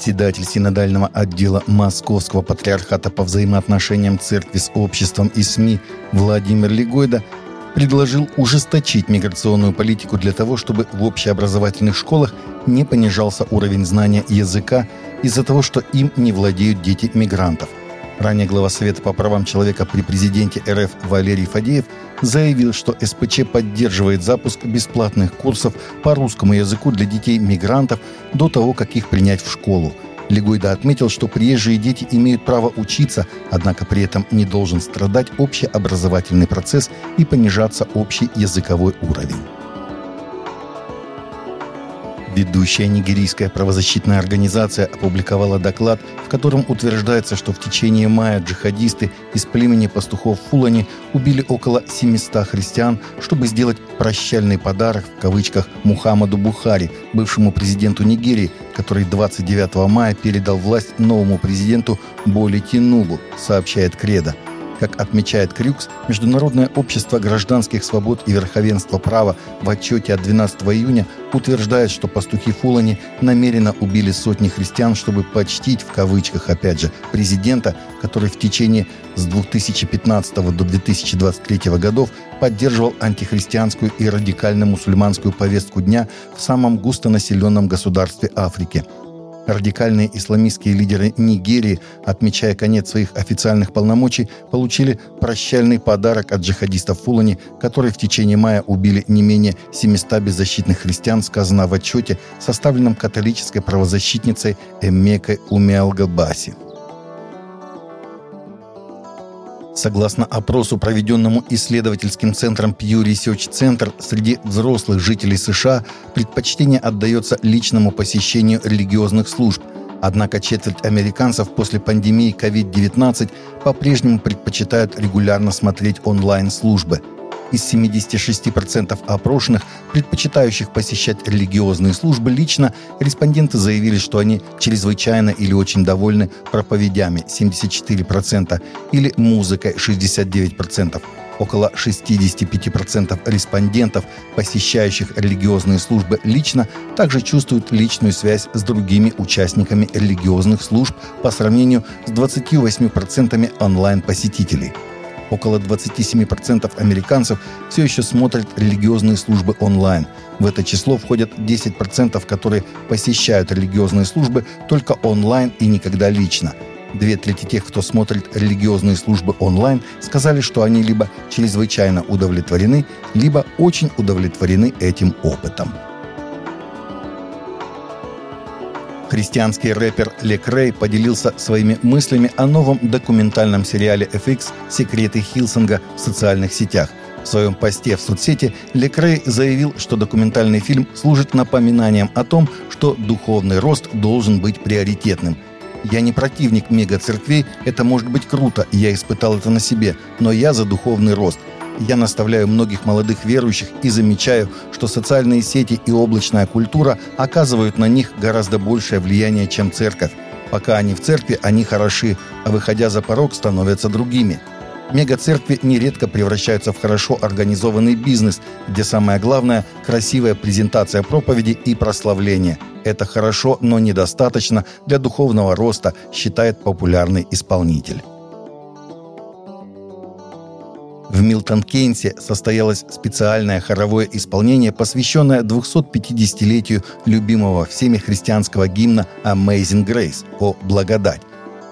Председатель синодального отдела Московского патриархата по взаимоотношениям церкви с обществом и СМИ Владимир Легойда предложил ужесточить миграционную политику для того, чтобы в общеобразовательных школах не понижался уровень знания языка из-за того, что им не владеют дети мигрантов. Ранее глава Совета по правам человека при президенте РФ Валерий Фадеев заявил, что СПЧ поддерживает запуск бесплатных курсов по русскому языку для детей-мигрантов до того, как их принять в школу. Легойда отметил, что приезжие дети имеют право учиться, однако при этом не должен страдать общеобразовательный процесс и понижаться общий языковой уровень. Ведущая нигерийская правозащитная организация опубликовала доклад, в котором утверждается, что в течение мая джихадисты из племени пастухов Фулани убили около 700 христиан, чтобы сделать «прощальный подарок» в кавычках Мухаммаду Бухари, бывшему президенту Нигерии, который 29 мая передал власть новому президенту Боли Тинугу, сообщает Кредо. Как отмечает Крюкс, Международное общество гражданских свобод и верховенства права в отчете от 12 июня утверждает, что пастухи Фулани намеренно убили сотни христиан, чтобы «почтить» в кавычках, опять же, президента, который в течение с 2015 до 2023 годов поддерживал антихристианскую и радикально-мусульманскую повестку дня в самом густонаселенном государстве Африки – Радикальные исламистские лидеры Нигерии, отмечая конец своих официальных полномочий, получили прощальный подарок от джихадистов Фулани, которые в течение мая убили не менее 700 беззащитных христиан, сказано в отчете, составленном католической правозащитницей Эммекой Умиалгабаси. Согласно опросу, проведенному исследовательским центром Pew Research Center, среди взрослых жителей США предпочтение отдается личному посещению религиозных служб. Однако четверть американцев после пандемии COVID-19 по-прежнему предпочитают регулярно смотреть онлайн-службы – из 76% опрошенных, предпочитающих посещать религиозные службы лично, респонденты заявили, что они чрезвычайно или очень довольны проповедями 74% или музыкой 69%. Около 65% респондентов, посещающих религиозные службы лично, также чувствуют личную связь с другими участниками религиозных служб по сравнению с 28% онлайн-посетителей – Около 27% американцев все еще смотрят религиозные службы онлайн. В это число входят 10%, которые посещают религиозные службы только онлайн и никогда лично. Две трети тех, кто смотрит религиозные службы онлайн, сказали, что они либо чрезвычайно удовлетворены, либо очень удовлетворены этим опытом. Христианский рэпер Лекрей поделился своими мыслями о новом документальном сериале FX «Секреты Хилсонга» в социальных сетях. В своем посте в соцсети Лекрей заявил, что документальный фильм служит напоминанием о том, что духовный рост должен быть приоритетным. «Я не противник мега-церквей, это может быть круто, я испытал это на себе, но я за духовный рост. Я наставляю многих молодых верующих и замечаю, что социальные сети и облачная культура оказывают на них гораздо большее влияние, чем церковь. Пока они в церкви, они хороши, а выходя за порог, становятся другими. Мега-церкви нередко превращаются в хорошо организованный бизнес, где самое главное – красивая презентация проповеди и прославление. Это хорошо, но недостаточно для духовного роста, считает популярный исполнитель. В Милтон-Кейнсе состоялось специальное хоровое исполнение, посвященное 250-летию любимого всеми христианского гимна «Amazing Grace» о «Благодать».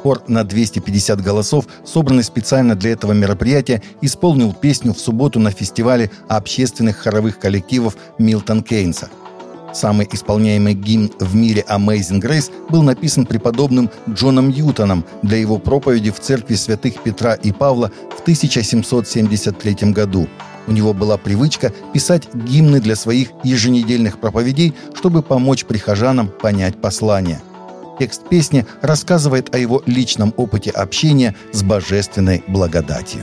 Хор на 250 голосов, собранный специально для этого мероприятия, исполнил песню в субботу на фестивале общественных хоровых коллективов Милтон Кейнса – Самый исполняемый гимн в мире Amazing Grace был написан преподобным Джоном Ньютоном для его проповеди в церкви святых Петра и Павла в 1773 году. У него была привычка писать гимны для своих еженедельных проповедей, чтобы помочь прихожанам понять послание. Текст песни рассказывает о его личном опыте общения с божественной благодатью.